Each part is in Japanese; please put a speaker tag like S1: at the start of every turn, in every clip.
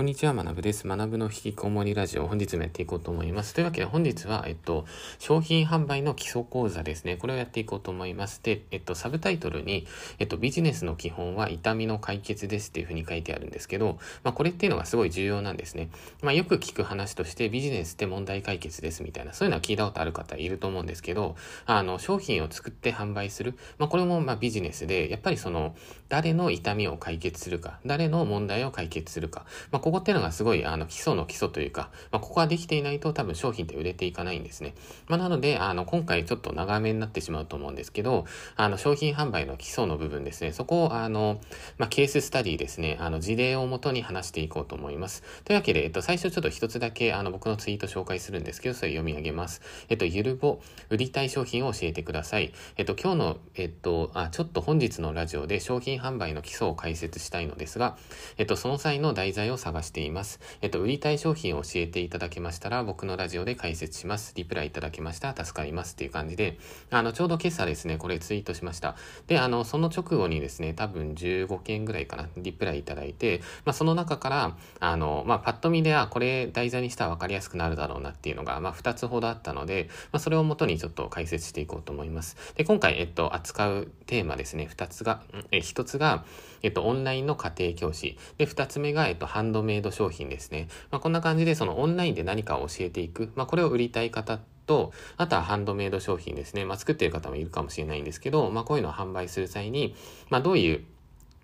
S1: こんにちは、学部です。学部の引きこもりラジオ、本日もやっていこうと思います。というわけで、本日は、えっと、商品販売の基礎講座ですね。これをやっていこうと思います。で、えっと、サブタイトルに、えっと、ビジネスの基本は痛みの解決ですっていうふうに書いてあるんですけど、まあ、これっていうのがすごい重要なんですね。まあ、よく聞く話として、ビジネスって問題解決ですみたいな、そういうのは聞いたことある方いると思うんですけど、あの、商品を作って販売する。まあ、これも、まあ、ビジネスで、やっぱりその、誰の痛みを解決するか、誰の問題を解決するか。まあ、ここっていうのがすごいあの、基礎の基礎というか、まあ、ここができていないと多分商品って売れていかないんですね。まあ、なので、あの、今回ちょっと長めになってしまうと思うんですけど、あの、商品販売の基礎の部分ですね、そこを、あの、まあ、ケーススタディですね、あの、事例をもとに話していこうと思います。というわけで、えっと、最初ちょっと一つだけ、あの、僕のツイート紹介するんですけど、それ読み上げます。えっと、ゆるぼ、売りたい商品を教えてください。えっと、今日の、えっと、あ、ちょっと本日のラジオで商品販売の基礎を解説したいのですが、えっと、その際の題材を探探しています。えっと、売りたい商商品を教えていただけましたら、僕のラジオで解説します。リプライいただけましたら助かりますっていう感じで、あの、ちょうど今朝ですね、これツイートしました。で、あの、その直後にですね、多分15件ぐらいかな、リプライいただいて、まあ、その中から、あの、まあ、パッと見で、あ、これ題材にしたら分かりやすくなるだろうなっていうのが、まあ、2つほどあったので、まあ、それをもとにちょっと解説していこうと思います。で、今回、えっと、扱うテーマですね、2つが、え、1つが、えっと、オンラインの家庭教師。で、二つ目が、えっと、ハンドメイド商品ですね。まあ、こんな感じで、そのオンラインで何かを教えていく。まあ、これを売りたい方と、あとはハンドメイド商品ですね。まあ、作ってる方もいるかもしれないんですけど、まあ、こういうのを販売する際に、まあ、どういう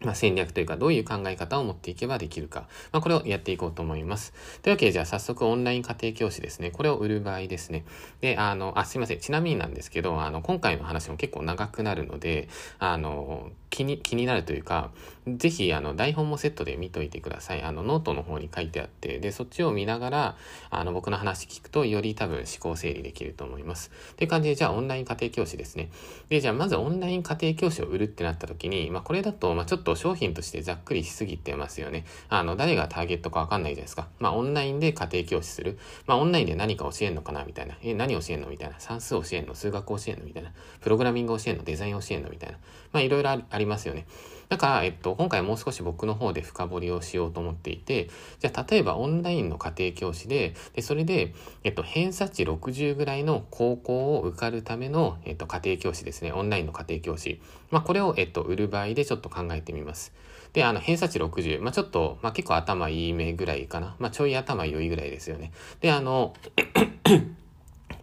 S1: まあ、戦略というか、どういう考え方を持っていけばできるか。まあ、これをやっていこうと思います。というわけで、じゃあ早速オンライン家庭教師ですね。これを売る場合ですね。で、あの、あ、すいません。ちなみになんですけど、あの、今回の話も結構長くなるので、あの、気に、気になるというか、ぜひ、あの、台本もセットで見といてください。あの、ノートの方に書いてあって、で、そっちを見ながら、あの、僕の話聞くと、より多分思考整理できると思います。って感じで、じゃあ、オンライン家庭教師ですね。で、じゃあ、まずオンライン家庭教師を売るってなった時に、まあ、これだと、まあ、ちょっと商品としてざっくりしすぎてますよね。あの、誰がターゲットかわかんないじゃないですか。まあ、オンラインで家庭教師する。まあ、オンラインで何か教えんのかなみたいな。え、何教えんのみたいな。算数教えんの数学教えんのみたいな。プログラミング教えんのデザイン教えんのみたいな。まあ、いろいろありますよね。だから、えっと、今回もう少し僕の方で深掘りをしようと思っていて、じゃあ、例えばオンラインの家庭教師で、で、それで、えっと、偏差値60ぐらいの高校を受かるための、えっと、家庭教師ですね。オンラインの家庭教師。まあ、これを、えっと、売る場合でちょっと考えてみます。で、あの、偏差値60。まあ、ちょっと、まあ、結構頭いい目ぐらいかな。まあ、ちょい頭良いぐらいですよね。で、あの、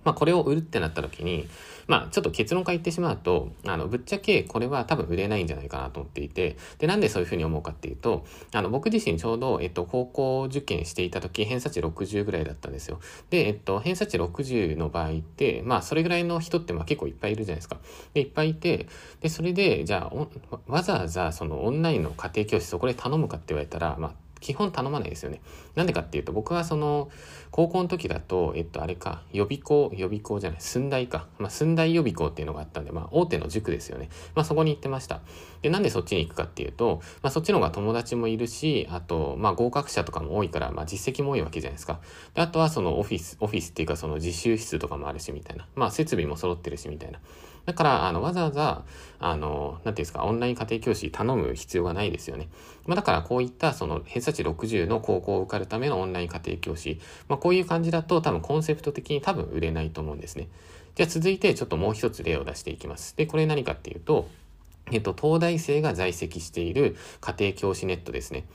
S1: まあ、これを売るってなった時に、まあ、ちょっと結論から言ってしまうと、あの、ぶっちゃけこれは多分売れないんじゃないかなと思っていて、で、なんでそういうふうに思うかっていうと、あの、僕自身ちょうど、えっと、高校受験していた時、偏差値60ぐらいだったんですよ。で、えっと、偏差値60の場合って、まあ、それぐらいの人って、まあ、結構いっぱいいるじゃないですか。で、いっぱいいて、で、それで、じゃあ、わざわざ、その、オンラインの家庭教師そこで頼むかって言われたら、まあ、基本頼まないですよね。なんでかっていうと、僕はその、高校の時だと、えっと、あれか、予備校、予備校じゃない、寸大か。まあ、寸大予備校っていうのがあったんで、まあ、大手の塾ですよね。まあ、そこに行ってました。で、なんでそっちに行くかっていうと、まあ、そっちの方が友達もいるし、あと、まあ、合格者とかも多いから、まあ、実績も多いわけじゃないですか。で、あとはそのオフィス、オフィスっていうか、その自習室とかもあるし、みたいな。まあ、設備も揃ってるし、みたいな。だから、あの、わざわざ、あの、なんていうんですか、オンライン家庭教師頼む必要がないですよね。まあ、だから、こういった、その、偏差値60の高校を受かるためのオンライン家庭教師。まあ、こういう感じだと、多分コンセプト的に多分売れないと思うんですね。じゃあ、続いて、ちょっともう一つ例を出していきます。で、これ何かっていうと、えっと、東大生が在籍している家庭教師ネットですね。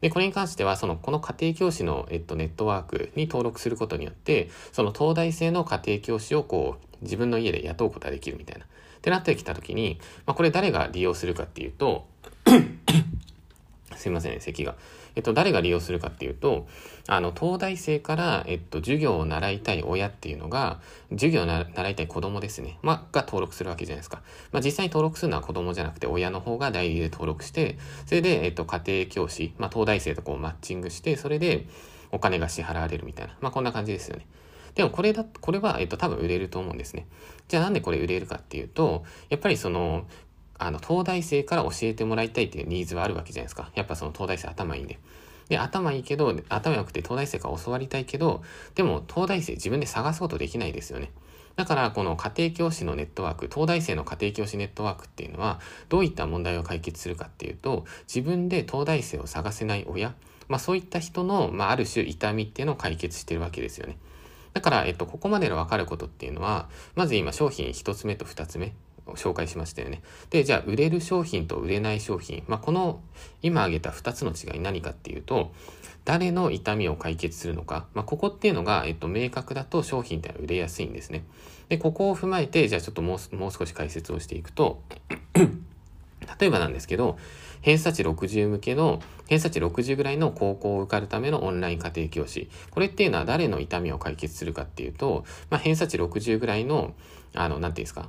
S1: で、これに関しては、その、この家庭教師の、えっと、ネットワークに登録することによって、その東大生の家庭教師をこう、自分の家で雇うことができるみたいな。ってなってきたときに、まあ、これ誰が利用するかっていうと すいませんね、席が。えっと、誰が利用するかっていうと、あの、東大生から、えっと、授業を習いたい親っていうのが、授業を習いたい子供ですね。まあ、が登録するわけじゃないですか。まあ、実際に登録するのは子供じゃなくて、親の方が代理で登録して、それで、えっと、家庭教師、まあ、東大生とこうマッチングして、それで、お金が支払われるみたいな。まあ、こんな感じですよね。でもこれだ、これは、えっと、多分売れると思うんですね。じゃあなんでこれ売れるかっていうと、やっぱりその、あの、東大生から教えてもらいたいっていうニーズはあるわけじゃないですか。やっぱその東大生頭いいんで。で、頭いいけど、頭良くて東大生から教わりたいけど、でも東大生自分で探すことできないですよね。だから、この家庭教師のネットワーク、東大生の家庭教師ネットワークっていうのは、どういった問題を解決するかっていうと、自分で東大生を探せない親、まあそういった人の、まあある種痛みっていうのを解決してるわけですよね。だから、えっと、ここまでの分かることっていうのは、まず今商品1つ目と2つ目を、紹介しましたよね。で、じゃあ、売れる商品と売れない商品。まあ、この、今挙げた2つの違い何かっていうと、誰の痛みを解決するのか。まあ、ここっていうのが、えっと、明確だと商品ってのは売れやすいんですね。で、ここを踏まえて、じゃあちょっともう、もう少し解説をしていくと、例えばなんですけど、偏差値60向けの、偏差値60ぐらいの高校を受かるためのオンライン家庭教師。これっていうのは誰の痛みを解決するかっていうと、まあ、偏差値60ぐらいの、あの、なんていうんですか、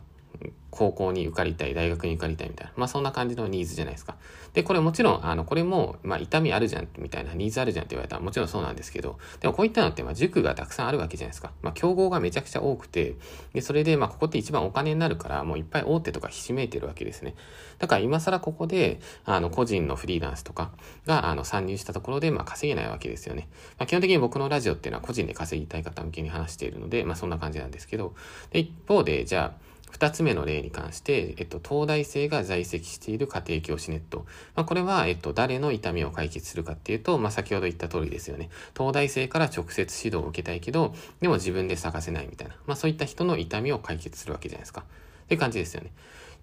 S1: 高校に受かりたい、大学に受かりたいみたいな。まあそんな感じのニーズじゃないですか。で、これもちろん、あの、これも、まあ痛みあるじゃん、みたいな、ニーズあるじゃんって言われたらもちろんそうなんですけど、でもこういったのって、まあ塾がたくさんあるわけじゃないですか。まあ競合がめちゃくちゃ多くて、で、それで、まあここって一番お金になるから、もういっぱい大手とかひしめいてるわけですね。だから今更ここで、あの、個人のフリーランスとかが、あの、参入したところで、まあ稼げないわけですよね。まあ基本的に僕のラジオっていうのは個人で稼ぎたい方向けに話しているので、まあそんな感じなんですけど、で、一方で、じゃあ、二つ目の例に関して、えっと、東大生が在籍している家庭教師ネット。まあ、これは、えっと、誰の痛みを解決するかっていうと、まあ、先ほど言った通りですよね。東大生から直接指導を受けたいけど、でも自分で探せないみたいな。まあ、そういった人の痛みを解決するわけじゃないですか。っていう感じですよね。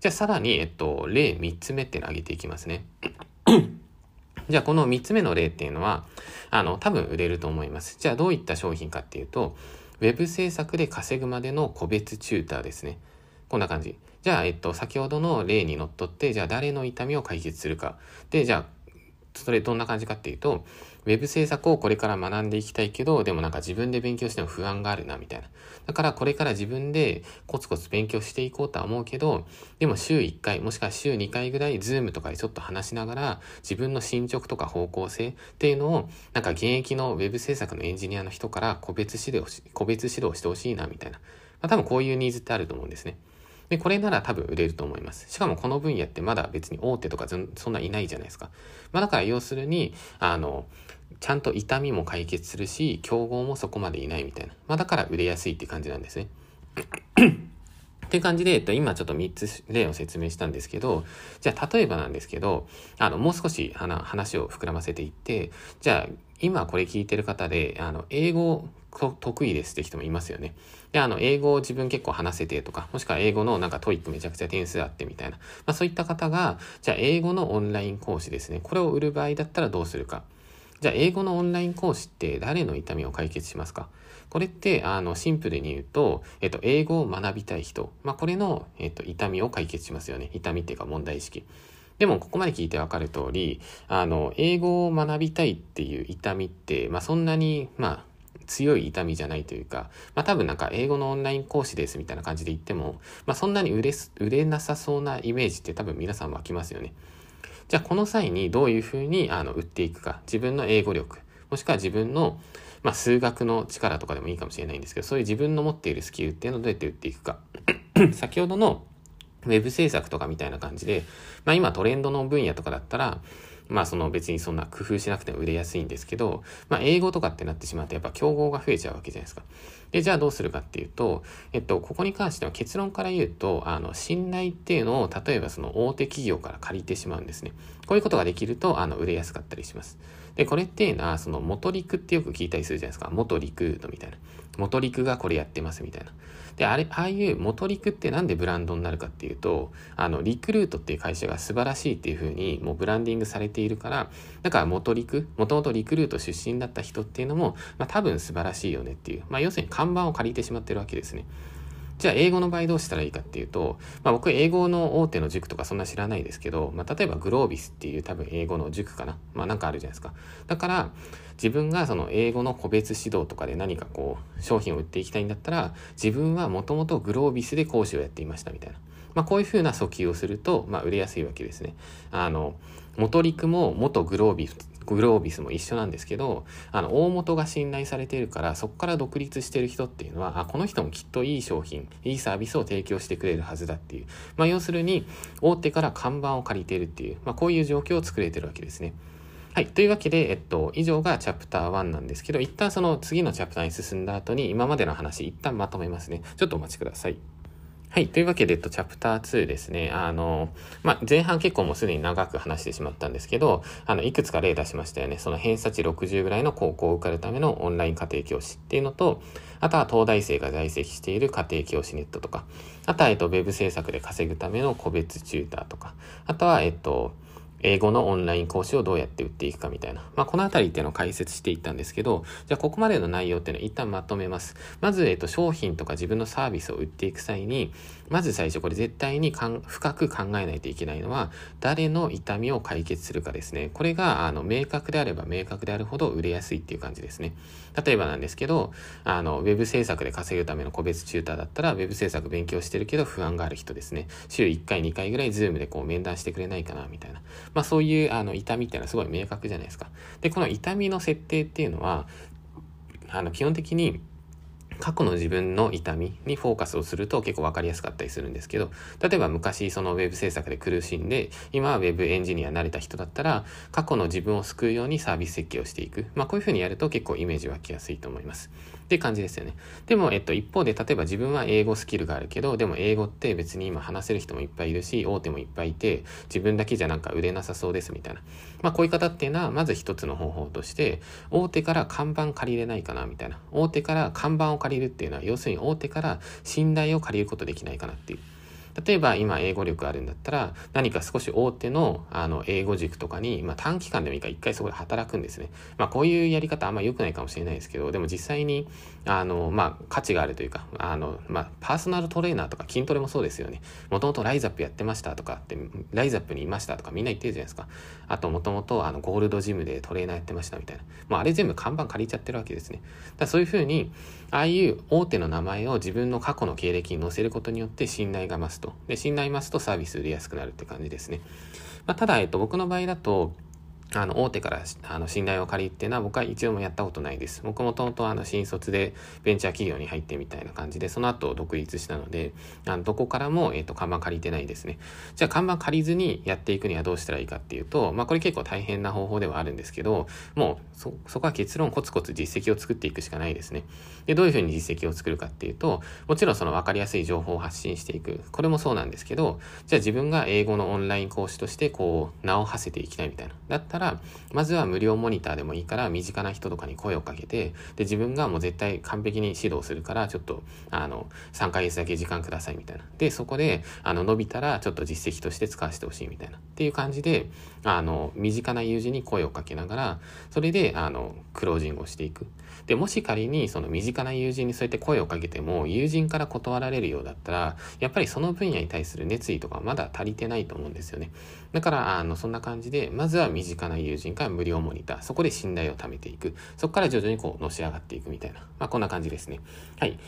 S1: じゃあ、さらに、えっと、例三つ目っていうのを挙げていきますね。じゃあ、この三つ目の例っていうのは、あの、多分売れると思います。じゃあ、どういった商品かっていうと、ウェブ制作で稼ぐまでの個別チューターですね。こんな感じ。じゃあ、えっと、先ほどの例にのっとって、じゃあ誰の痛みを解決するか。で、じゃあ、それどんな感じかっていうと、ウェブ制作をこれから学んでいきたいけど、でもなんか自分で勉強しても不安があるな、みたいな。だからこれから自分でコツコツ勉強していこうとは思うけど、でも週1回、もしくは週2回ぐらい、 Zoomとかでちょっと話しながら、自分の進捗とか方向性っていうのを、なんか現役のウェブ制作のエンジニアの人から個別指導し、個別指導してほしいな、みたいな。まあ、多分こういうニーズってあると思うんですね。で、これなら多分売れると思います。しかもこの分野ってまだ別に大手とかそんないないじゃないですか。まあだから要するに、あの、ちゃんと痛みも解決するし、競合もそこまでいないみたいな。まあだから売れやすいって感じなんですね。って感じで、えっと、今ちょっと3つ例を説明したんですけど、じゃあ例えばなんですけど、あの、もう少し話を膨らませていって、じゃあ今これ聞いてる方で、あの、英語得意ですって人もいますよね。で、あの、英語を自分結構話せてとか、もしくは英語のなんか TOEIC めちゃくちゃ点数あってみたいな。まあそういった方が、じゃあ英語のオンライン講師ですね。これを売る場合だったらどうするか。じゃあ英語のオンライン講師って誰の痛みを解決しますか？これって、あの、シンプルに言うと、えっと、英語を学びたい人。まあこれの、えっと、痛みを解決しますよね。痛みっていうか問題意識。でも、ここまで聞いてわかる通り、あの、英語を学びたいっていう痛みって、まあそんなに、まあ、強い痛みじゃないというか、まあ多分なんか英語のオンライン講師ですみたいな感じで言っても、まあそんなに売れ売れなさそうなイメージって多分皆さん湧きますよね。じゃあこの際にどういうふうにあの売っていくか、自分の英語力、もしくは自分の、まあ、数学の力とかでもいいかもしれないんですけど、そういう自分の持っているスキルっていうのをどうやって売っていくか。先ほどのウェブ制作とかみたいな感じで、まあ今トレンドの分野とかだったら、まあその別にそんな工夫しなくても売れやすいんですけど、まあ英語とかってなってしまうとやっぱ競合が増えちゃうわけじゃないですか。で、じゃあどうするかっていうと、えっと、ここに関しては結論から言うと、あの、信頼っていうのを例えばその大手企業から借りてしまうんですね。こういうことができると、あの、売れやすかったりします。で、これっていうのは、その元陸ってよく聞いたりするじゃないですか。元陸ードみたいな。元陸がこれやってますみたいな。で、あれ、ああいう元陸ってなんでブランドになるかっていうと、あの、リクルートっていう会社が素晴らしいっていうふうにもうブランディングされているから、だから元陸、もともとリクルート出身だった人っていうのも、まあ多分素晴らしいよねっていう、まあ要するに看板を借りてしまってるわけですね。じゃあ英語の場合どうしたらいいかっていうと、まあ僕英語の大手の塾とかそんな知らないですけど、まあ例えばグロービスっていう多分英語の塾かな。まあなんかあるじゃないですか。だから自分がその英語の個別指導とかで何かこう商品を売っていきたいんだったら、自分はもともとグロービスで講師をやっていましたみたいな。まあこういうふうな訴求をすると、まあ売れやすいわけですね。あの、元陸も元グロービスグロービスも一緒なんですけど、あの、大元が信頼されているから、そこから独立してる人っていうのは、あ、この人もきっといい商品、いいサービスを提供してくれるはずだっていう。まあ、要するに、大手から看板を借りているっていう、まあ、こういう状況を作れてるわけですね。はい。というわけで、えっと、以上がチャプター1なんですけど、一旦その次のチャプターに進んだ後に、今までの話、一旦まとめますね。ちょっとお待ちください。はい。というわけで、えっと、チャプター2ですね。あの、まあ、前半結構もうすでに長く話してしまったんですけど、あの、いくつか例出しましたよね。その偏差値60ぐらいの高校を受かるためのオンライン家庭教師っていうのと、あとは東大生が在籍している家庭教師ネットとか、あとは、えっと、ウェブ制作で稼ぐための個別チューターとか、あとは、えっと、英語のオンライン講師をどうやって売っていくかみたいな。まあ、このあたりっていうのを解説していったんですけど、じゃあここまでの内容っていうのを一旦まとめます。まず、えっと、商品とか自分のサービスを売っていく際に、まず最初これ絶対にかん深く考えないといけないのは、誰の痛みを解決するかですね。これが、あの、明確であれば明確であるほど売れやすいっていう感じですね。例えばなんですけど、あの、ウェブ制作で稼ぐための個別チューターだったら、ウェブ制作勉強してるけど不安がある人ですね。週1回、2回ぐらい Zoomでこう面談してくれないかな、みたいな。まあそういう、あの、痛みっていうのはすごい明確じゃないですか。で、この痛みの設定っていうのは、あの、基本的に、過去の自分の痛みにフォーカスをすると結構分かりやすかったりするんですけど、例えば昔そのウェブ制作で苦しんで、今はウェブエンジニアになれた人だったら、過去の自分を救うようにサービス設計をしていく。まあこういうふうにやると結構イメージ湧きやすいと思います。って感じですよね。でも、えっと、一方で、例えば自分は英語スキルがあるけど、でも英語って別に今話せる人もいっぱいいるし、大手もいっぱいいて、自分だけじゃなんか売れなさそうですみたいな。まあ、こういう方っていうのは、まず一つの方法として、大手から看板借りれないかなみたいな。大手から看板を借りるっていうのは、要するに大手から信頼を借りることできないかなっていう。例えば今英語力あるんだったら何か少し大手のあの英語塾とかに、まあ、短期間でもいいから一回そこで働くんですね。まあこういうやり方あんま良くないかもしれないですけど、でも実際にあの、まあ価値があるというか、あの、まあパーソナルトレーナーとか筋トレもそうですよね。もともとライザップやってましたとかって、ライザップにいましたとかみんな言ってるじゃないですか。あともともとあのゴールドジムでトレーナーやってましたみたいな。まああれ全部看板借りちゃってるわけですね。だそういうふうに、ああいう大手の名前を自分の過去の経歴に載せることによって信頼が増すと。で、信頼増すとサービス売りやすくなるって感じですね。まあ、ただ、えっと、僕の場合だと、あの、大手からあの信頼を借りっていうのは僕は一度もやったことないです。僕もともとあの新卒でベンチャー企業に入ってみたいな感じで、その後独立したので、あのどこからも、えっ、と、看板借りてないですね。じゃあ看板借りずにやっていくにはどうしたらいいかっていうと、まあこれ結構大変な方法ではあるんですけど、もうそ、そこは結論コツコツ実績を作っていくしかないですね。で、どういうふうに実績を作るかっていうと、もちろんその分かりやすい情報を発信していく。これもそうなんですけど、じゃあ自分が英語のオンライン講師としてこう、名を馳せていきたいみたいな。だったら、まずは無料モニターでもいいから身近な人とかに声をかけてで自分がもう絶対完璧に指導するからちょっとあの3ヶ月だけ時間くださいみたいな。でそこであの伸びたらちょっと実績として使わせてほしいみたいな。っていう感じであの身近な友人に声をかけながらそれであのクロージングをしていく。でもし仮にその身近な友人にそうやって声をかけても友人から断られるようだったらやっぱりその分野に対する熱意とかまだ足りてないと思うんですよねだからあのそんな感じでまずは身近な友人から無料モニターそこで信頼を貯めていくそこから徐々にこうのし上がっていくみたいなまあこんな感じですねはい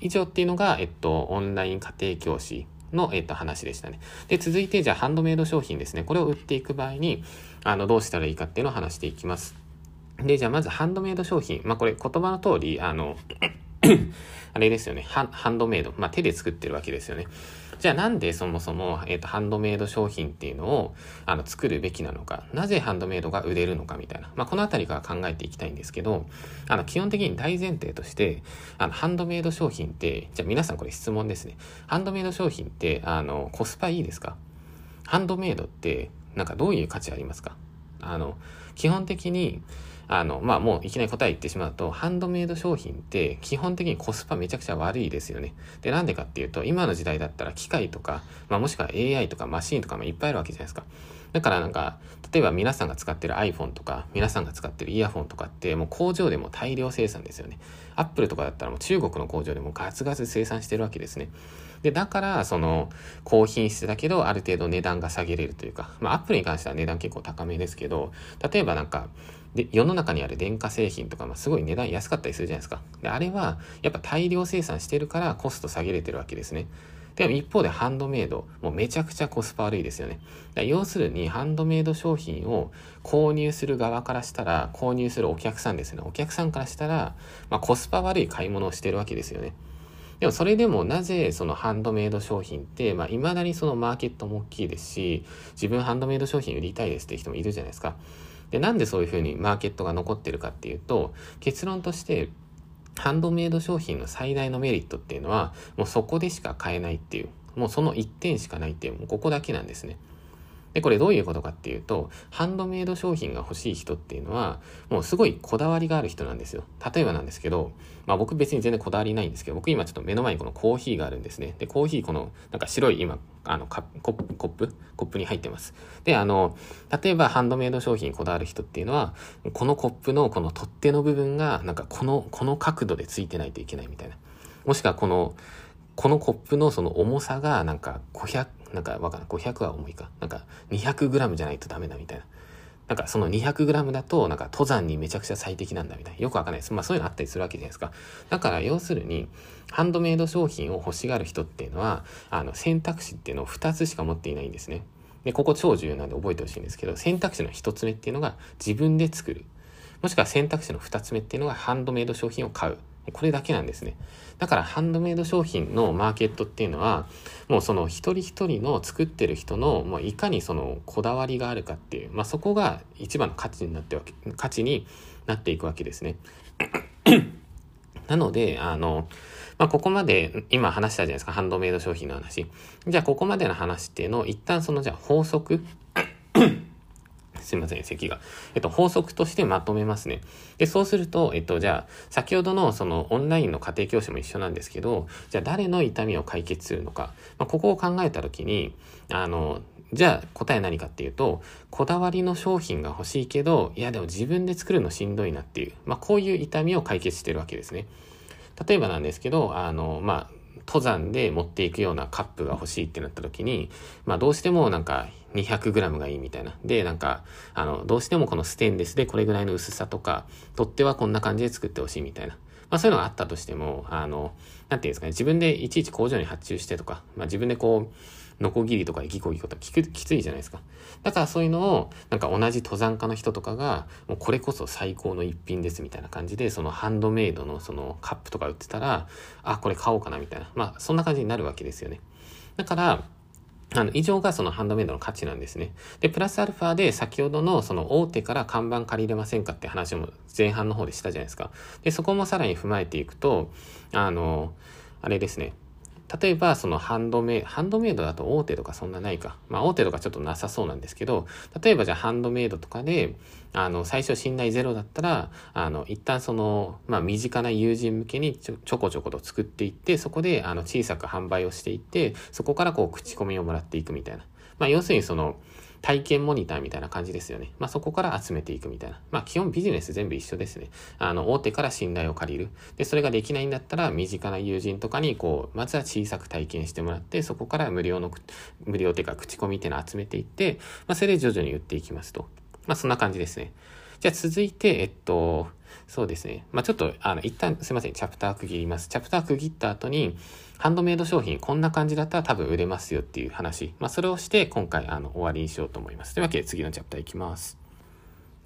S1: 以上っていうのが、えっと、オンライン家庭教師の、えっと、話でしたね。で、続いて、じゃあ、ハンドメイド商品ですね。これを売っていく場合に、あの、どうしたらいいかっていうのを話していきます。で、じゃあまずハンドメイド商品。まあこれ言葉の通り、あの あれですよね。ハンドメイド。まあ手で作ってるわけですよね。じゃあなんでそもそも、えっ、ー、と、ハンドメイド商品っていうのを、あの、作るべきなのか。なぜハンドメイドが売れるのかみたいな。まあこのあたりから考えていきたいんですけど、あの、基本的に大前提として、あの、ハンドメイド商品って、じゃあ皆さんこれ質問ですね。ハンドメイド商品って、あの、コスパいいですか？ハンドメイドって、なんかどういう価値ありますか？あの、基本的に、あの、まあ、もういきなり答え言ってしまうと、ハンドメイド商品って基本的にコスパめちゃくちゃ悪いですよね。で、なんでかっていうと、今の時代だったら機械とか、まあ、もしくは AI とかマシンとかもいっぱいあるわけじゃないですか。だからなんか、例えば皆さんが使ってる iPhone とか、皆さんが使ってるイヤホンとかって、もう工場でも大量生産ですよね。Apple とかだったらもう中国の工場でもガツガツ生産してるわけですね。で、だから、その、高品質だけど、ある程度値段が下げれるというか、まあ、アップルに関しては値段結構高めですけど、例えばなんか、で、世の中にある電化製品とか、まあ、すごい値段安かったりするじゃないですか。で、あれは、やっぱ大量生産してるからコスト下げれてるわけですね。でも一方でハンドメイド、もうめちゃくちゃコスパ悪いですよね。だ要するにハンドメイド商品を購入する側からしたら、購入するお客さんですね。お客さんからしたら、まあ、コスパ悪い買い物をしてるわけですよね。でもそれでもなぜそのハンドメイド商品って、まあ、未だにそのマーケットも大きいですし、自分ハンドメイド商品売りたいですって人もいるじゃないですか。で、なんでそういうふうにマーケットが残ってるかっていうと、結論として、ハンドメイド商品の最大のメリットっていうのは、もうそこでしか買えないっていう、もうその1点しかないっていう、もうここだけなんですね。で、これどういうことかっていうと、ハンドメイド商品が欲しい人っていうのは、もうすごいこだわりがある人なんですよ。例えばなんですけど、まあ僕別に全然こだわりないんですけど、僕今ちょっと目の前にこのコーヒーがあるんですね。で、コーヒーこの、なんか白い今、あのコップ、コップ？コップに入ってます。で、あの、例えばハンドメイド商品にこだわる人っていうのは、このコップのこの取っ手の部分が、なんかこの、この角度でついてないといけないみたいな。もしくはこの、このコップのその重さがなんか500、なんかわかんない。500は重いか。なんか 200g じゃないとダメだみたいな。なんかその 200g だとなんか登山にめちゃくちゃ最適なんだみたいな。よくわかんないです。まあそういうのあったりするわけじゃないですか。だから要するに、ハンドメイド商品を欲しがる人っていうのは、あの選択肢っていうのを2つしか持っていないんですね。で、ここ超重要なんで覚えてほしいんですけど、選択肢の1つ目っていうのが自分で作る。もしくは選択肢の2つ目っていうのがハンドメイド商品を買う。これだけなんですね。だからハンドメイド商品のマーケットっていうのは、もうその一人一人の作ってる人の、もういかにそのこだわりがあるかっていう、まあそこが一番の価値になってわけ、価値になっていくわけですね。なので、あの、まあ、ここまで今話したじゃないですか、ハンドメイド商品の話。じゃあ、ここまでの話っていうのを一旦その、じゃあ法則すいません、席が。えっと、法則としてまとめますね。で、そうすると、えっと、じゃあ、先ほどのそのオンラインの家庭教師も一緒なんですけど、じゃあ誰の痛みを解決するのか。まあ、ここを考えたときに、あの、じゃあ答え何かっていうと、こだわりの商品が欲しいけど、いやでも自分で作るのしんどいなっていう、まあこういう痛みを解決してるわけですね。例えばなんですけど、あの、まあ、登山で持っていくようなカップが欲しいってなった時に、まあどうしてもなんか 200g がいいみたいな。で、なんか、あの、どうしてもこのステンレスでこれぐらいの薄さとか、取っ手はこんな感じで作ってほしいみたいな。まあそういうのがあったとしても、あの、なんていうんですかね、自分でいちいち工場に発注してとか、まあ自分でこう、ノコギリとかギコギコとかききついじゃないですか。だからそういうのを、なんか同じ登山家の人とかが、もうこれこそ最高の一品ですみたいな感じで、そのハンドメイドのそのカップとか売ってたら、あ、これ買おうかなみたいな。まあそんな感じになるわけですよね。だから、あの、以上がそのハンドメイドの価値なんですね。で、プラスアルファで先ほどのその大手から看板借りれませんかって話も前半の方でしたじゃないですか。で、そこもさらに踏まえていくと、あの、あれですね。例えば、そのハンドメイド、ハンドメイドだと大手とかそんなないか。まあ大手とかちょっとなさそうなんですけど、例えばじゃあハンドメイドとかで、あの、最初信頼ゼロだったら、あの、一旦その、まあ身近な友人向けにちょちょこちょこと作っていって、そこであの小さく販売をしていって、そこからこう口コミをもらっていくみたいな。まあ要するにその、体験モニターみたいな感じですよね。まあそこから集めていくみたいな。まあ基本ビジネス全部一緒ですね。あの、大手から信頼を借りる。で、それができないんだったら、身近な友人とかに、こう、まずは小さく体験してもらって、そこから無料の、無料っていうか口コミっていうのを集めていって、まあそれで徐々に売っていきますと。まあそんな感じですね。じゃあ続いて、えっと、そうですね。まあちょっと、あの、一旦すいません。チャプター区切ります。チャプター区切った後に、ハンドメイド商品こんな感じだったら多分売れますよっていう話。まあそれをして今回あの終わりにしようと思います。というわけで次のチャプターいきます。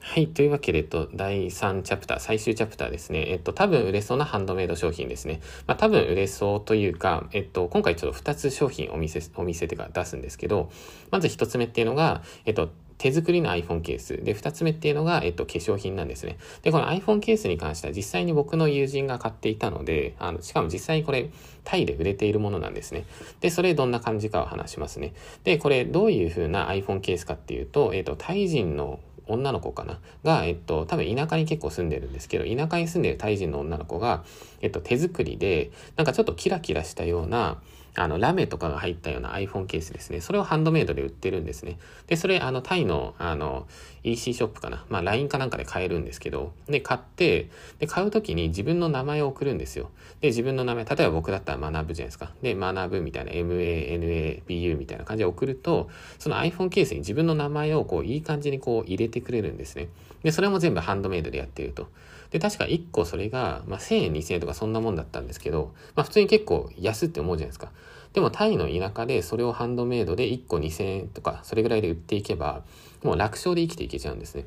S1: はい。というわけで、えっと、第3チャプター、最終チャプターですね。えっと、多分売れそうなハンドメイド商品ですね。まあ、多分売れそうというか、えっと、今回ちょっと2つ商品お見せ、お見せてか出すんですけど、まず1つ目っていうのが、えっと、手作りの iPhone ケース。で、二つ目っていうのが、えっと、化粧品なんですね。で、この iPhone ケースに関しては実際に僕の友人が買っていたので、あの、しかも実際にこれ、タイで売れているものなんですね。で、それどんな感じかを話しますね。で、これどういう風な iPhone ケースかっていうと、えっと、タイ人の女の子かな？が、えっと、多分田舎に結構住んでるんですけど、田舎に住んでるタイ人の女の子が、えっと、手作りで、なんかちょっとキラキラしたような、あの、ラメとかが入ったような iPhone ケースですね。それをハンドメイドで売ってるんですね。で、それ、あの、タイの、あの、EC ショップかな。まあ、LINE かなんかで買えるんですけど、で、買って、で、買うときに自分の名前を送るんですよ。で、自分の名前、例えば僕だったら学ぶじゃないですか。で、学ぶみたいな、MANABU みたいな感じで送ると、その iPhone ケースに自分の名前をこう、いい感じにこう、入れてくれるんですね。で、それも全部ハンドメイドでやってると。で、確か1個それが、まあ、1000円、2000円とかそんなもんだったんですけど、まあ、普通に結構安って思うじゃないですか。でもタイの田舎でそれをハンドメイドで1個2000円とか、それぐらいで売っていけば、もう楽勝で生きていけちゃうんですね。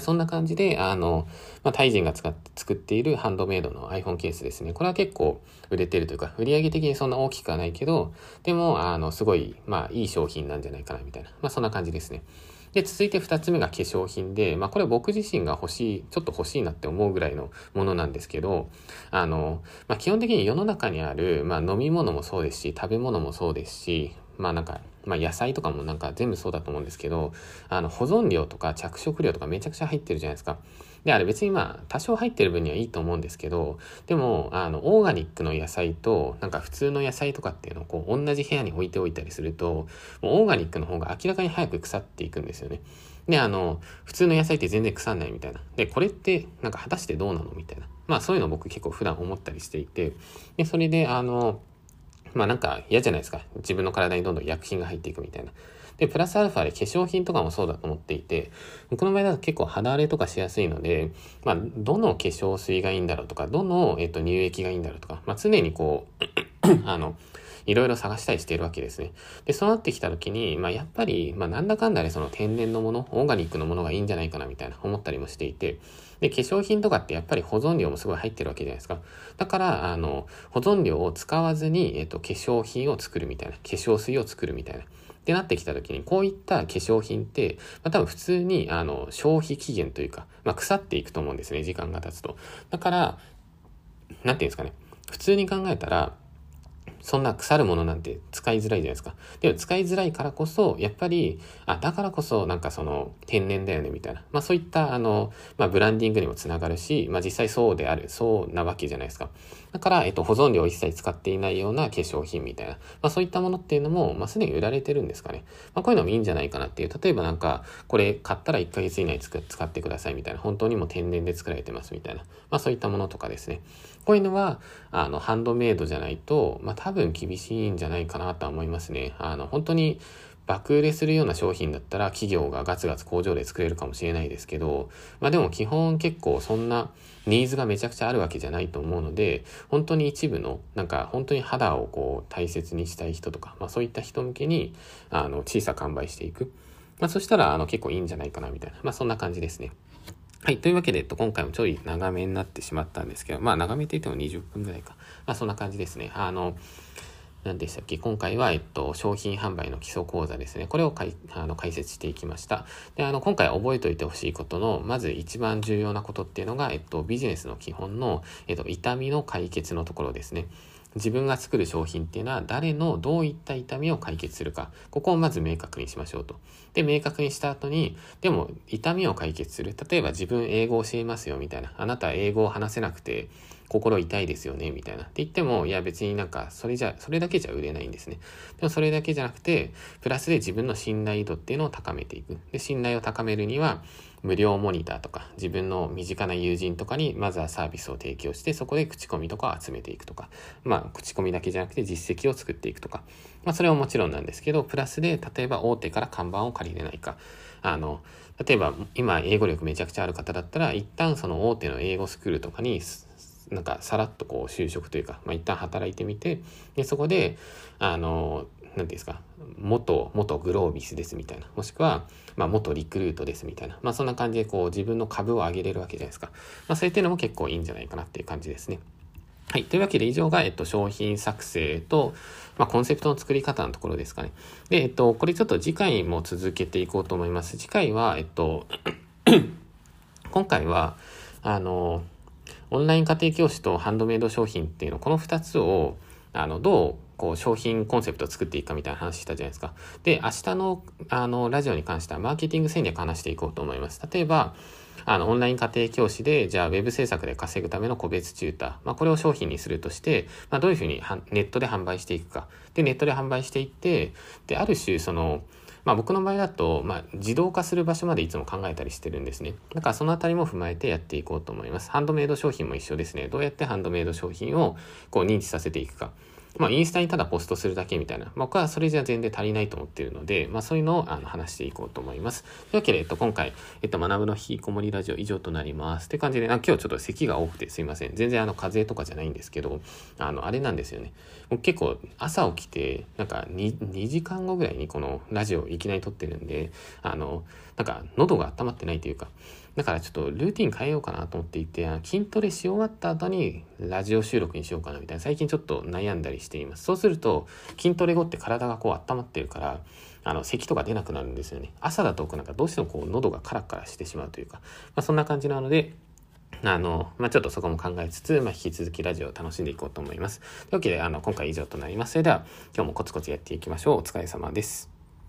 S1: そんな感じで、あの、まあ、タイ人が使って作っているハンドメイドの iPhone ケースですね。これは結構売れてるというか、売上的にそんな大きくはないけど、でも、あの、すごい、まあ、いい商品なんじゃないかな、みたいな。まあ、そんな感じですね。で、続いて2つ目が化粧品で、まあこれ僕自身が欲しい、ちょっと欲しいなって思うぐらいのものなんですけど、あの、まあ基本的に世の中にある、まあ飲み物もそうですし、食べ物もそうですし、まあなんか、まあ野菜とかもなんか全部そうだと思うんですけど、あの保存料とか着色料とかめちゃくちゃ入ってるじゃないですか。で、あれ別にまあ多少入ってる分にはいいと思うんですけど、でも、あの、オーガニックの野菜と、なんか普通の野菜とかっていうのをこう同じ部屋に置いておいたりすると、もうオーガニックの方が明らかに早く腐っていくんですよね。で、あの、普通の野菜って全然腐んないみたいな。で、これってなんか果たしてどうなのみたいな。まあそういうの僕結構普段思ったりしていて、で、それであの、まあなんか嫌じゃないですか。自分の体にどんどん薬品が入っていくみたいな。で、プラスアルファで化粧品とかもそうだと思っていて、僕の場合だと結構肌荒れとかしやすいので、まあ、どの化粧水がいいんだろうとか、どの、えっと、乳液がいいんだろうとか、まあ、常にこう あの、いろいろ探したりしているわけですね。で、そうなってきた時に、まあ、やっぱり、まあ、なんだかんだでその天然のもの、オーガニックのものがいいんじゃないかなみたいな思ったりもしていて、で、化粧品とかってやっぱり保存料もすごい入ってるわけじゃないですか。だから、あの、保存料を使わずに、えっと、化粧品を作るみたいな、化粧水を作るみたいな。ってなってきた時に、こういった化粧品って、まあ、多分普通に、あの、消費期限というか、まあ、腐っていくと思うんですね、時間が経つと。だから、なんていうんですかね。普通に考えたら、そんな腐るものなんて使いづらいじゃないですか。でも使いづらいからこそ、やっぱり、あ、だからこそなんかその天然だよねみたいな。まあそういったあの、まあブランディングにもつながるし、まあ実際そうである、そうなわけじゃないですか。だから、えっと、保存料を一切使っていないような化粧品みたいな。まあそういったものっていうのも、まあすでに売られてるんですかね。まあこういうのもいいんじゃないかなっていう。例えばなんか、これ買ったら1ヶ月以内使ってくださいみたいな。本当にも天然で作られてますみたいな。まあそういったものとかですね。こういうのは、あの、ハンドメイドじゃないと、まあ多分厳しいんじゃないかなとは思いますね。あの、本当に爆売れするような商品だったら企業がガツガツ工場で作れるかもしれないですけど、まあでも基本結構そんなニーズがめちゃくちゃあるわけじゃないと思うので、本当に一部の、なんか本当に肌をこう大切にしたい人とか、まあそういった人向けに、あの、小さく販売していく。まあそしたら、あの、結構いいんじゃないかなみたいな。まあそんな感じですね。はい。というわけで、えっと、今回もちょい長めになってしまったんですけど、まあ長めって言っても20分ぐらいか。まあそんな感じですね。あの、何でしたっけ？今回は、えっと、商品販売の基礎講座ですね。これをかいあの解説していきました。で、あの、今回覚えておいてほしいことの、まず一番重要なことっていうのが、えっと、ビジネスの基本の、えっと、痛みの解決のところですね。自分が作る商品っていうのは誰のどういった痛みを解決するか。ここをまず明確にしましょうと。で、明確にした後に、でも痛みを解決する。例えば自分英語を教えますよみたいな。あなた英語を話せなくて心痛いですよねみたいな。って言っても、いや別になんかそれじゃ、それだけじゃ売れないんですね。でもそれだけじゃなくて、プラスで自分の信頼度っていうのを高めていく。で、信頼を高めるには、無料モニターとか、自分の身近な友人とかに、まずはサービスを提供して、そこで口コミとかを集めていくとか、まあ、口コミだけじゃなくて実績を作っていくとか、まあ、それはもちろんなんですけど、プラスで、例えば大手から看板を借りれないか、あの、例えば、今、英語力めちゃくちゃある方だったら、一旦その大手の英語スクールとかに、なんかさらっとこう就職というか、まあ、一旦働いてみて、で、そこで、あの、何て言うんですか、元、元グロービスですみたいな。もしくは、まあ、元リクルートですみたいな。まあ、そんな感じで、こう、自分の株を上げれるわけじゃないですか。まあ、そういったのも結構いいんじゃないかなっていう感じですね。はい。というわけで以上が、えっと、商品作成と、まあ、コンセプトの作り方のところですかね。で、えっと、これちょっと次回も続けていこうと思います。次回は、えっと、今回は、あの、オンライン家庭教師とハンドメイド商品っていうの、この2つを、あの、どうこう商品コンセプトを作っていくかみたいな話したじゃないですか。で、明日のあのラジオに関してはマーケティング戦略話していこうと思います。例えば、あの、オンライン家庭教師で、じゃあ、ウェブ制作で稼ぐための個別チューター。まあ、これを商品にするとして、まあ、どういうふうにネットで販売していくか。で、ネットで販売していって、で、ある種、その、まあ僕の場合だと、まあ自動化する場所までいつも考えたりしてるんですね。だからそのあたりも踏まえてやっていこうと思います。ハンドメイド商品も一緒ですね。どうやってハンドメイド商品をこう認知させていくか。まあ、インスタにただポストするだけみたいな。僕はそれじゃ全然足りないと思っているので、まあ、そういうのをあの話していこうと思います。というわけで、えっと、今回、えっと、学ぶの引きこもりラジオ以上となります。って感じで、あ今日ちょっと咳が多くてすいません。全然あの、風邪とかじゃないんですけど、あの、あれなんですよね。僕結構朝起きて、なんか 2, 2時間後ぐらいにこのラジオをいきなり撮ってるんで、あの、なんか喉が温まってないというか、だからちょっとルーティン変えようかなと思っていて、筋トレし終わった後にラジオ収録にしようかなみたいな、最近ちょっと悩んだりしています。そうすると、筋トレ後って体がこう温まってるから、あの、咳とか出なくなるんですよね。朝だとなんかどうしてもこう喉がカラカラしてしまうというか、まあ、そんな感じなので、あの、まあ、ちょっとそこも考えつつ、まあ、引き続きラジオを楽しんでいこうと思います。というわけで、あの、今回以上となります。それでは、今日もコツコツやっていきましょう。お疲れ様です。